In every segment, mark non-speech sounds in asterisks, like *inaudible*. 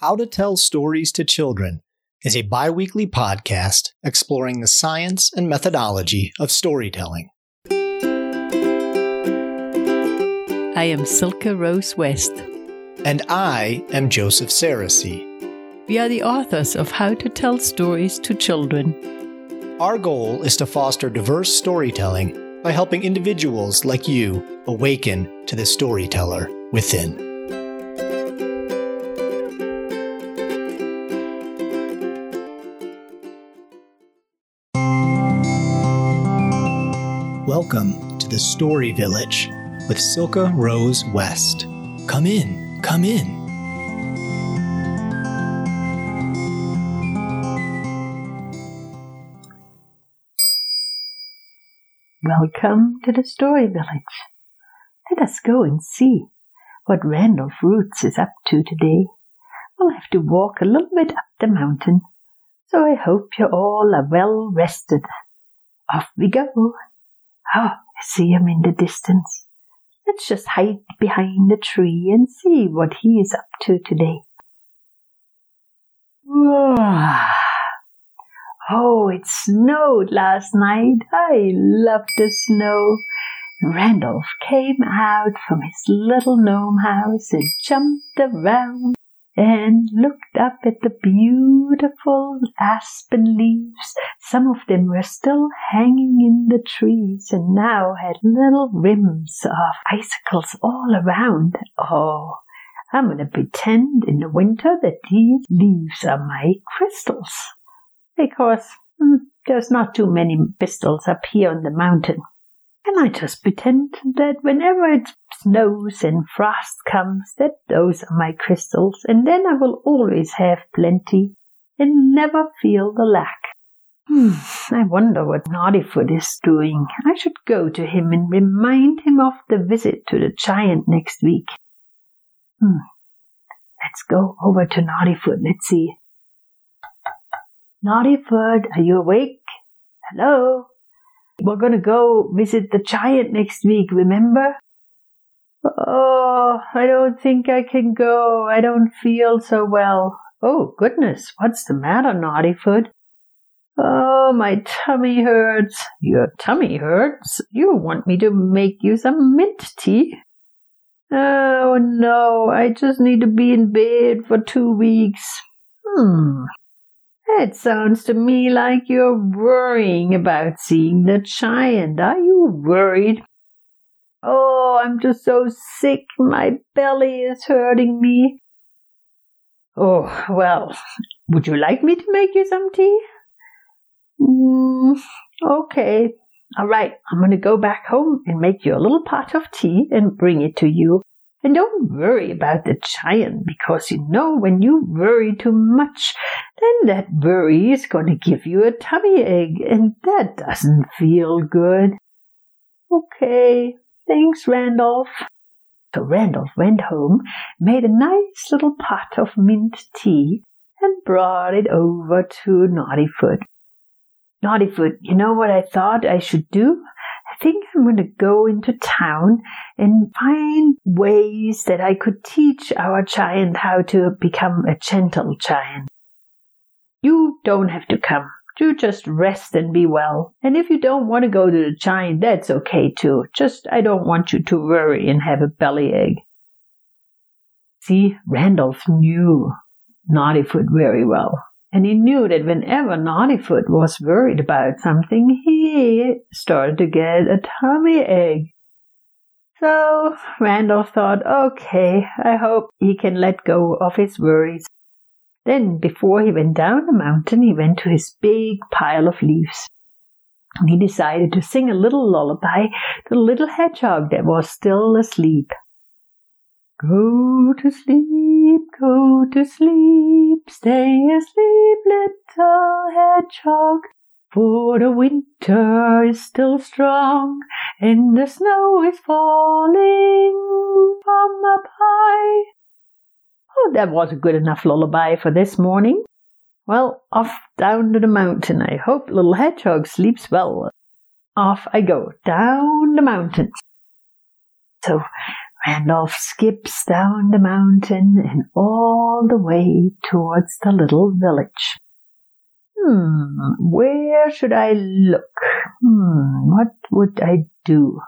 How to Tell Stories to Children is a bi weekly podcast exploring the science and methodology of storytelling. I am Silke Rose West. And I am Joseph Sarosy. We are the authors of How to Tell Stories to Children. Our goal is to foster diverse storytelling by helping individuals like you awaken to the storyteller within. Welcome to the Story Village with Silke Rose West. Come in, come in. Welcome to the Story Village. Let us go and see what Randolph Roots is up to today. We'll have to walk a little bit up the mountain, so I hope you all are well rested. Off we go. Oh, I see him in the distance. Let's just hide behind the tree and see what he is up to today. *sighs* Oh, it snowed last night. I love the snow. Randolph came out from his little gnome house and jumped around and looked up at the beautiful aspen leaves. Some of them were still hanging in the trees and now had little rims of icicles all around. Oh, I'm going to pretend in the winter that these leaves are my crystals. Because hmm, there's not too many crystals up here on the mountain. And I just pretend that whenever it snows and frost comes, that those are my crystals, and then I will always have plenty and never feel the lack. Hmm, I wonder what Naughtyfoot is doing. I should go to him and remind him of the visit to the giant next week. Hmm. Let's go over to Naughtyfoot. Let's see. Naughtyfoot, are you awake? Hello? We're going to go visit the giant next week, remember? Oh, I don't think I can go. I don't feel so well. Oh, goodness, what's the matter, Naughtyfoot? Oh, my tummy hurts. Your tummy hurts? You want me to make you some mint tea? Oh, no, I just need to be in bed for two weeks. Hmm, it sounds to me like you're worrying about seeing the giant. Are you worried? Oh, I'm just so sick. My belly is hurting me. Oh, well, would you like me to make you some tea? Mm, okay. All right, I'm going to go back home and make you a little pot of tea and bring it to you. And don't worry about the giant because you know when you worry too much, then that worry is going to give you a tummy ache and that doesn't feel good. Okay, thanks, Randolph. So Randolph went home, made a nice little pot of mint tea, and brought it over to Naughtyfoot. Naughtyfoot, you know what I thought I should do? Think I'm going to go into town and find ways that I could teach our giant how to become a gentle giant. You don't have to come. You just rest and be well. And if you don't want to go to the giant, that's okay too. Just I don't want you to worry and have a bellyache. See, Randolph knew Naughtyfoot very well. And he knew that whenever Naughtyfoot was worried about something, he started to get a tummy ache. So Randolph thought, okay, I hope he can let go of his worries. Then, before he went down the mountain, he went to his big pile of leaves. And he decided to sing a little lullaby to the little hedgehog that was still asleep. Go to sleep, go to sleep, stay asleep, little hedgehog. For the winter is still strong, and the snow is falling from up high. Oh, that was a good enough lullaby for this morning. Well, off down to the mountain. I hope little hedgehog sleeps well. Off I go, down the mountain. So Randolph skips down the mountain and all the way towards the little village. Hmm, where should I look? Hmm, what would I do?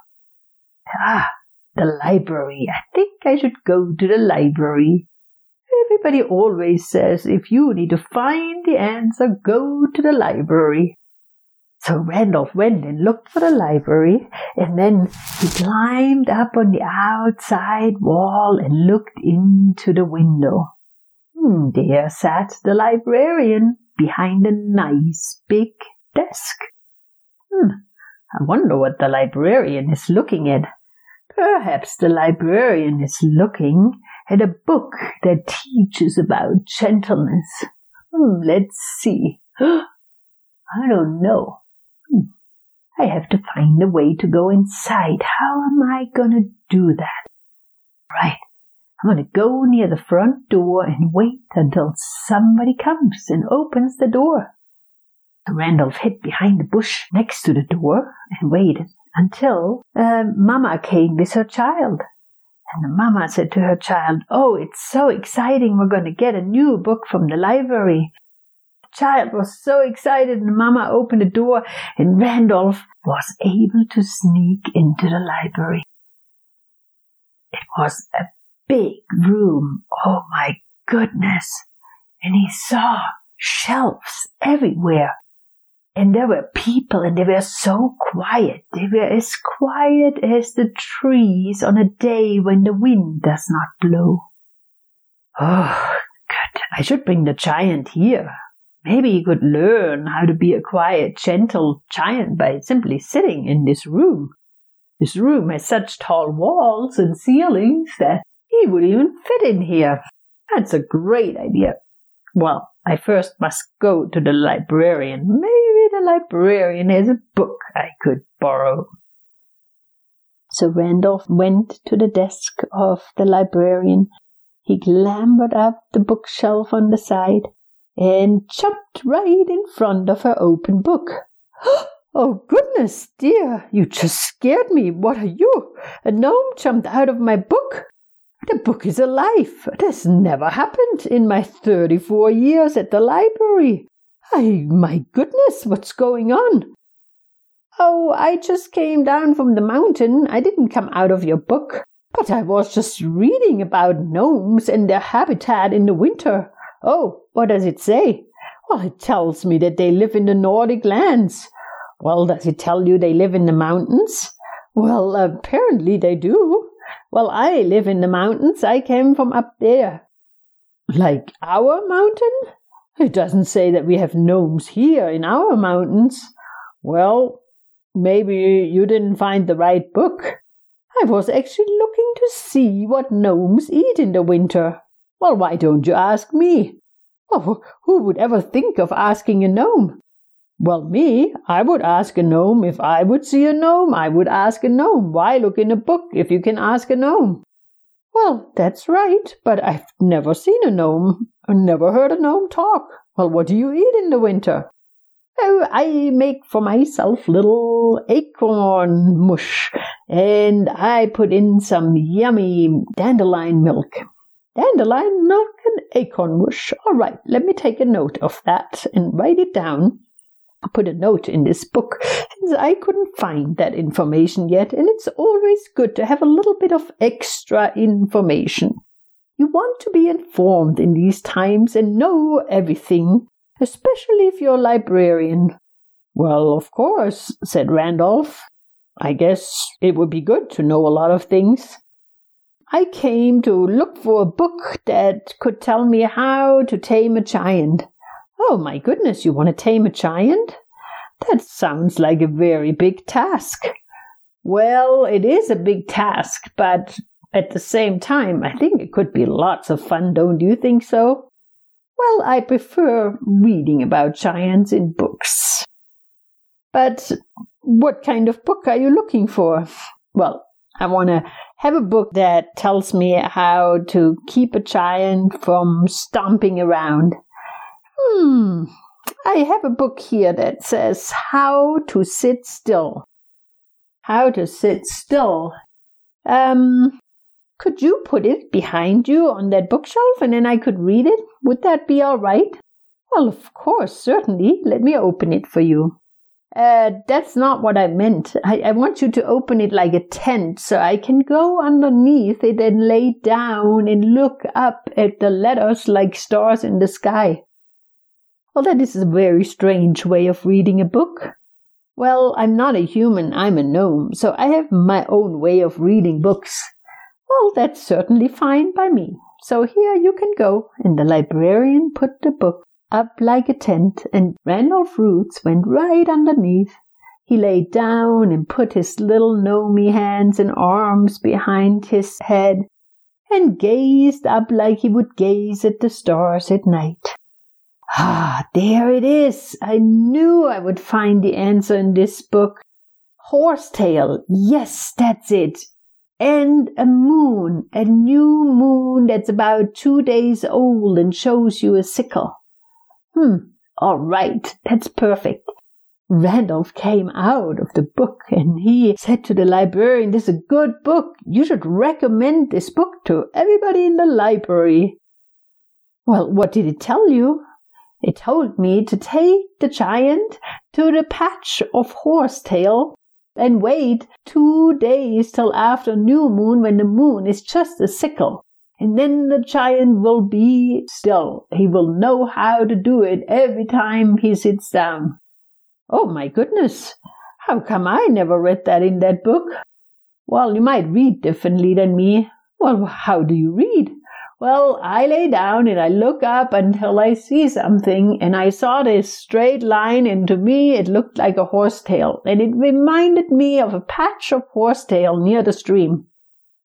Ah, the library. I think I should go to the library. Everybody always says if you need to find the answer, go to the library. So Randolph went and looked for the library, and then he climbed up on the outside wall and looked into the window. Hmm, there sat the librarian behind a nice big desk. Hmm, I wonder what the librarian is looking at. Perhaps the librarian is looking at a book that teaches about gentleness. Hmm, let's see. *gasps* I don't know. I have to find a way to go inside. How am I going to do that? Right. I'm going to go near the front door and wait until somebody comes and opens the door. So Randolph hid behind the bush next to the door and waited until uh, Mama came with her child. And the mama said to her child, Oh, it's so exciting. We're going to get a new book from the library child was so excited and Mama opened the door and Randolph was able to sneak into the library. It was a big room. Oh my goodness. And he saw shelves everywhere. And there were people and they were so quiet. They were as quiet as the trees on a day when the wind does not blow. Oh, good. I should bring the giant here. Maybe he could learn how to be a quiet, gentle giant by simply sitting in this room. This room has such tall walls and ceilings that he would even fit in here. That's a great idea. Well, I first must go to the librarian. Maybe the librarian has a book I could borrow. So Randolph went to the desk of the librarian. He clambered up the bookshelf on the side and jumped right in front of her open book. *gasps* Oh, goodness, dear, you just scared me. What are you? A gnome jumped out of my book. The book is alive. It has never happened in my 34 years at the library. I, my goodness, what's going on? Oh, I just came down from the mountain. I didn't come out of your book. But I was just reading about gnomes and their habitat in the winter. Oh, what does it say? Well, it tells me that they live in the Nordic lands. Well, does it tell you they live in the mountains? Well, apparently they do. Well, I live in the mountains. I came from up there. Like our mountain? It doesn't say that we have gnomes here in our mountains. Well, maybe you didn't find the right book. I was actually looking to see what gnomes eat in the winter. Well, why don't you ask me? Oh, who would ever think of asking a gnome? Well, me, I would ask a gnome. If I would see a gnome, I would ask a gnome. Why look in a book if you can ask a gnome? Well, that's right, but I've never seen a gnome. I never heard a gnome talk. Well, what do you eat in the winter? Oh, I make for myself little acorn mush, and I put in some yummy dandelion milk. Dandelion milk and acorn mush. All right, let me take a note of that and write it down. I put a note in this book since I couldn't find that information yet, and it's always good to have a little bit of extra information. You want to be informed in these times and know everything, especially if you're a librarian. Well, of course, said Randolph. I guess it would be good to know a lot of things. I came to look for a book that could tell me how to tame a giant. Oh my goodness, you want to tame a giant? That sounds like a very big task. Well, it is a big task, but at the same time, I think it could be lots of fun, don't you think so? Well, I prefer reading about giants in books. But what kind of book are you looking for? Well, I want to have a book that tells me how to keep a giant from stomping around. Hmm, I have a book here that says how to sit still. How to sit still. Um, Could you put it behind you on that bookshelf and then I could read it? Would that be all right? Well, of course, certainly. Let me open it for you. Uh, that's not what I meant. I, I want you to open it like a tent so I can go underneath it and lay down and look up at the letters like stars in the sky. Well, that is a very strange way of reading a book. Well, I'm not a human, I'm a gnome, so I have my own way of reading books. Well, that's certainly fine by me. So here you can go. And the librarian put the book up like a tent, and Randolph Roots went right underneath. He lay down and put his little gnomy hands and arms behind his head and gazed up like he would gaze at the stars at night. Ah, there it is! I knew I would find the answer in this book. Horsetail, yes, that's it. And a moon, a new moon that's about two days old and shows you a sickle. Hmm, all right, that's perfect. Randolph came out of the book and he said to the librarian, This is a good book. You should recommend this book to everybody in the library. Well, what did it tell you? It told me to take the giant to the patch of horsetail and wait two days till after new moon when the moon is just a sickle. And then the giant will be still. He will know how to do it every time he sits down. Oh my goodness! How come I never read that in that book? Well, you might read differently than me. Well, how do you read? Well, I lay down and I look up until I see something, and I saw this straight line, and to me it looked like a horsetail, and it reminded me of a patch of horsetail near the stream.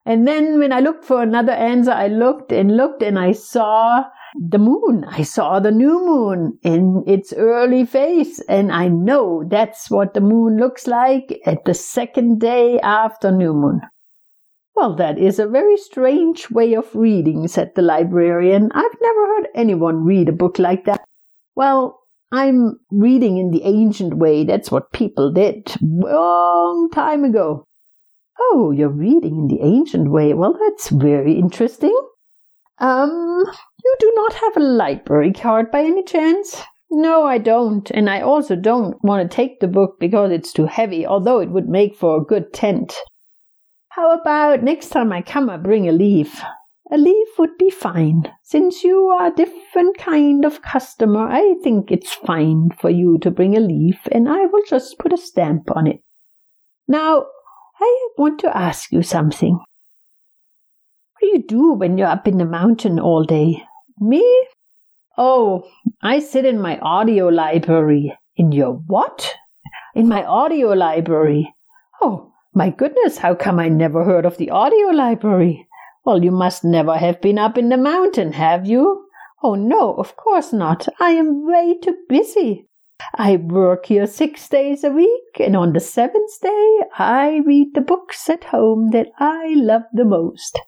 And then when I looked for another answer, I looked and looked and I saw the moon. I saw the new moon in its early phase. And I know that's what the moon looks like at the second day after new moon. Well, that is a very strange way of reading, said the librarian. I've never heard anyone read a book like that. Well, I'm reading in the ancient way. That's what people did long time ago. Oh, you're reading in the ancient way. Well, that's very interesting. Um, you do not have a library card by any chance? No, I don't, and I also don't want to take the book because it's too heavy, although it would make for a good tent. How about next time I come, I bring a leaf? A leaf would be fine. Since you are a different kind of customer, I think it's fine for you to bring a leaf, and I will just put a stamp on it. Now, I want to ask you something. What do you do when you're up in the mountain all day? Me? Oh, I sit in my audio library. In your what? In my audio library. Oh, my goodness, how come I never heard of the audio library? Well, you must never have been up in the mountain, have you? Oh, no, of course not. I am way too busy. I work here six days a week, and on the seventh day I read the books at home that I love the most.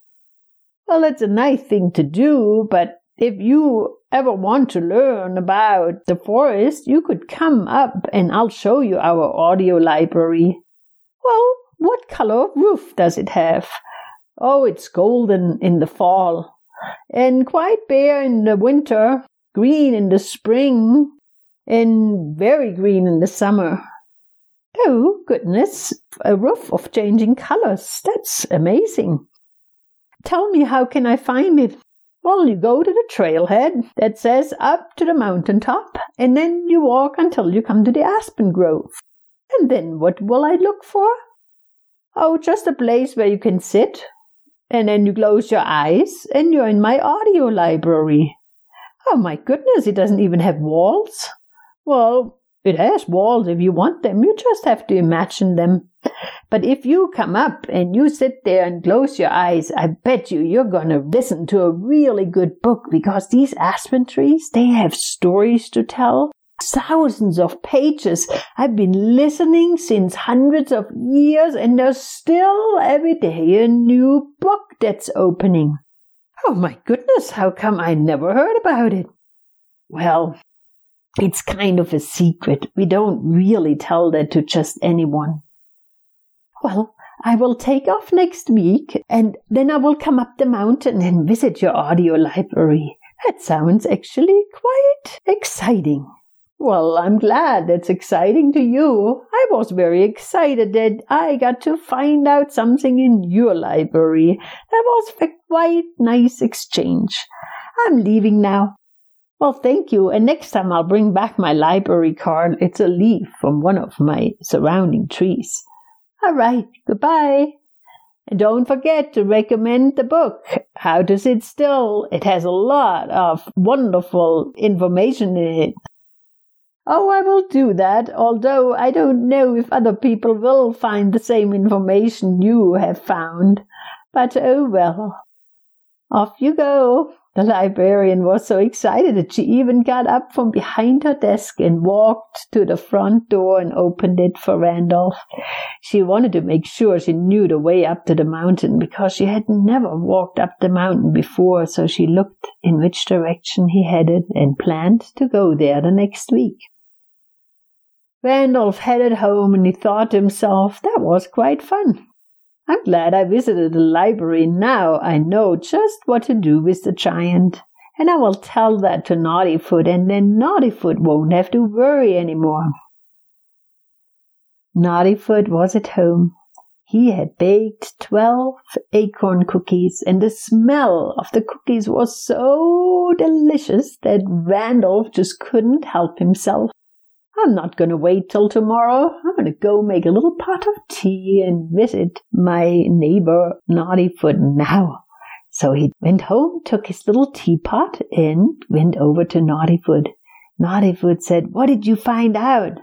Well, it's a nice thing to do, but if you ever want to learn about the forest, you could come up and I'll show you our audio library. Well, what color roof does it have? Oh, it's golden in the fall, and quite bare in the winter, green in the spring, and very green in the summer. Oh, goodness, a roof of changing colors. That's amazing. Tell me, how can I find it? Well, you go to the trailhead that says up to the mountain top, and then you walk until you come to the aspen grove. And then what will I look for? Oh, just a place where you can sit. And then you close your eyes, and you're in my audio library. Oh my goodness, it doesn't even have walls. Well, it has walls if you want them. You just have to imagine them. But if you come up and you sit there and close your eyes, I bet you you're going to listen to a really good book because these aspen trees, they have stories to tell. Thousands of pages. I've been listening since hundreds of years and there's still every day a new book that's opening. Oh my goodness, how come I never heard about it? Well, it's kind of a secret. We don't really tell that to just anyone. Well, I will take off next week and then I will come up the mountain and visit your audio library. That sounds actually quite exciting. Well, I'm glad that's exciting to you. I was very excited that I got to find out something in your library. That was a quite nice exchange. I'm leaving now. Well, thank you. And next time I'll bring back my library card. It's a leaf from one of my surrounding trees. All right. Goodbye. And don't forget to recommend the book, How to Sit Still. It has a lot of wonderful information in it. Oh, I will do that, although I don't know if other people will find the same information you have found. But oh well. Off you go. The librarian was so excited that she even got up from behind her desk and walked to the front door and opened it for Randolph. She wanted to make sure she knew the way up to the mountain because she had never walked up the mountain before, so she looked in which direction he headed and planned to go there the next week. Randolph headed home and he thought to himself, that was quite fun. I'm glad I visited the library. Now I know just what to do with the giant. And I will tell that to Naughtyfoot, and then Naughtyfoot won't have to worry any more. Naughtyfoot was at home. He had baked twelve acorn cookies, and the smell of the cookies was so delicious that Randolph just couldn't help himself. I'm not going to wait till tomorrow. I'm going to go make a little pot of tea and visit my neighbor Naughtyfoot now. So he went home, took his little teapot, and went over to Naughtyfoot. Naughtyfoot said, What did you find out?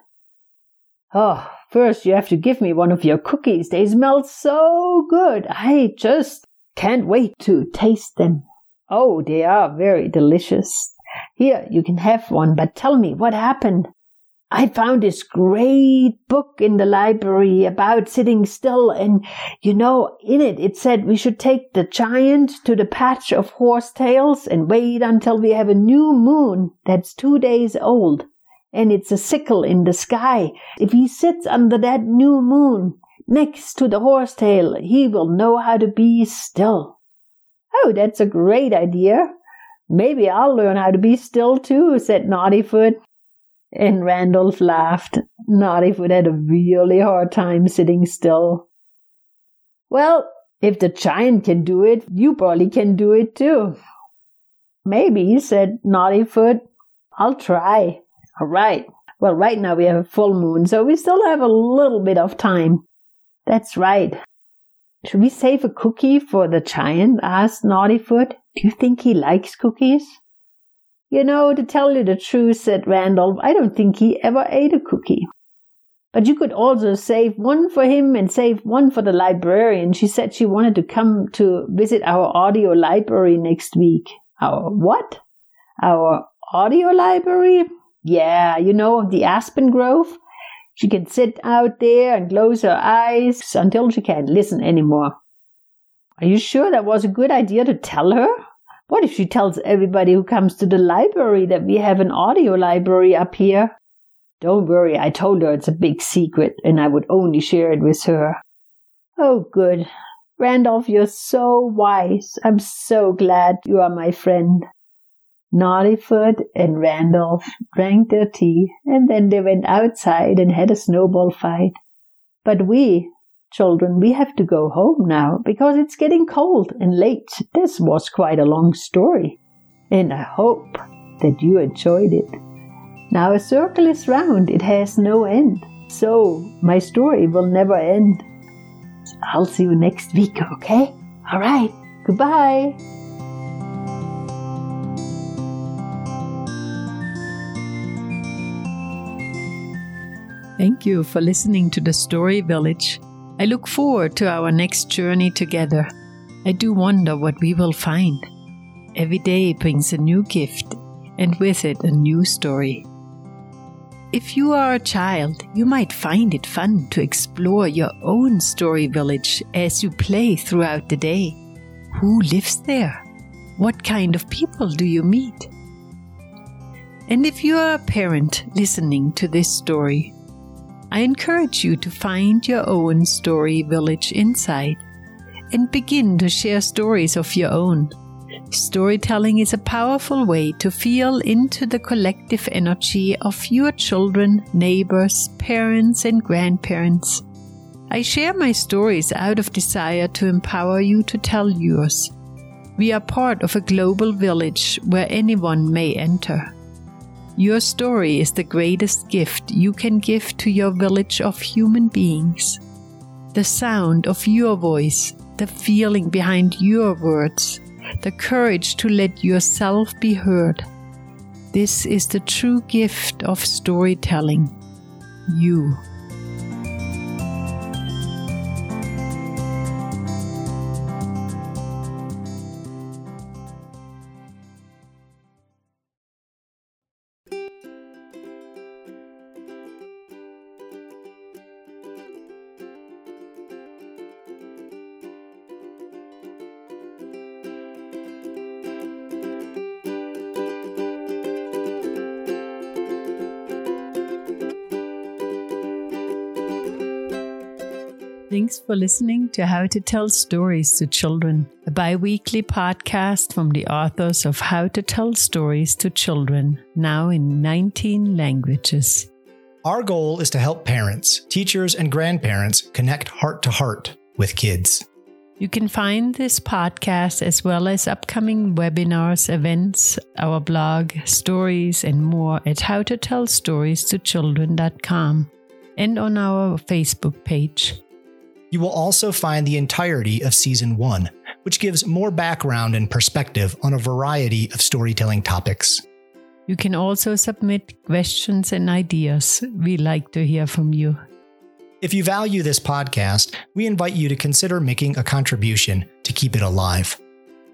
Oh, first you have to give me one of your cookies. They smell so good. I just can't wait to taste them. Oh, they are very delicious. Here, you can have one, but tell me what happened. I found this great book in the library about sitting still. And, you know, in it, it said we should take the giant to the patch of horsetails and wait until we have a new moon that's two days old. And it's a sickle in the sky. If he sits under that new moon next to the horsetail, he will know how to be still. Oh, that's a great idea. Maybe I'll learn how to be still too, said Naughtyfoot. And Randolph laughed. Naughtyfoot had a really hard time sitting still. Well, if the giant can do it, you probably can do it too. Maybe, said Naughtyfoot. I'll try. All right. Well, right now we have a full moon, so we still have a little bit of time. That's right. Should we save a cookie for the giant? asked Naughtyfoot. Do you think he likes cookies? You know, to tell you the truth, said Randolph, I don't think he ever ate a cookie. But you could also save one for him and save one for the librarian. She said she wanted to come to visit our audio library next week. Our what? Our audio library? Yeah, you know, the Aspen Grove. She can sit out there and close her eyes until she can't listen anymore. Are you sure that was a good idea to tell her? What if she tells everybody who comes to the library that we have an audio library up here? Don't worry, I told her it's a big secret and I would only share it with her. Oh, good. Randolph, you're so wise. I'm so glad you are my friend. Naughtyfoot and Randolph drank their tea and then they went outside and had a snowball fight. But we, Children, we have to go home now because it's getting cold and late. This was quite a long story, and I hope that you enjoyed it. Now a circle is round, it has no end. So my story will never end. I'll see you next week, okay? Alright, goodbye. Thank you for listening to the Story Village. I look forward to our next journey together. I do wonder what we will find. Every day brings a new gift, and with it a new story. If you are a child, you might find it fun to explore your own story village as you play throughout the day. Who lives there? What kind of people do you meet? And if you are a parent listening to this story, I encourage you to find your own story village inside and begin to share stories of your own. Storytelling is a powerful way to feel into the collective energy of your children, neighbors, parents, and grandparents. I share my stories out of desire to empower you to tell yours. We are part of a global village where anyone may enter. Your story is the greatest gift you can give to your village of human beings. The sound of your voice, the feeling behind your words, the courage to let yourself be heard. This is the true gift of storytelling. You. For listening to How to Tell Stories to Children, a bi weekly podcast from the authors of How to Tell Stories to Children, now in 19 languages. Our goal is to help parents, teachers, and grandparents connect heart to heart with kids. You can find this podcast as well as upcoming webinars, events, our blog, stories, and more at howtotellstoriestochildren.com and on our Facebook page. You will also find the entirety of Season 1, which gives more background and perspective on a variety of storytelling topics. You can also submit questions and ideas. We like to hear from you. If you value this podcast, we invite you to consider making a contribution to keep it alive.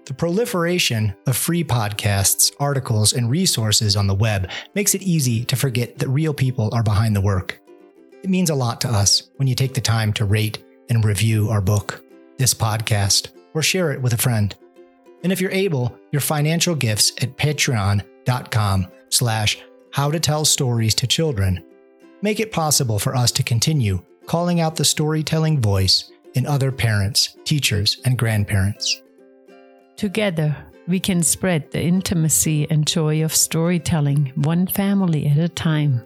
The proliferation of free podcasts, articles, and resources on the web makes it easy to forget that real people are behind the work. It means a lot to us when you take the time to rate and review our book, this podcast, or share it with a friend. And if you're able, your financial gifts at patreon.com slash how to tell stories to children make it possible for us to continue calling out the storytelling voice in other parents, teachers, and grandparents. Together, we can spread the intimacy and joy of storytelling one family at a time.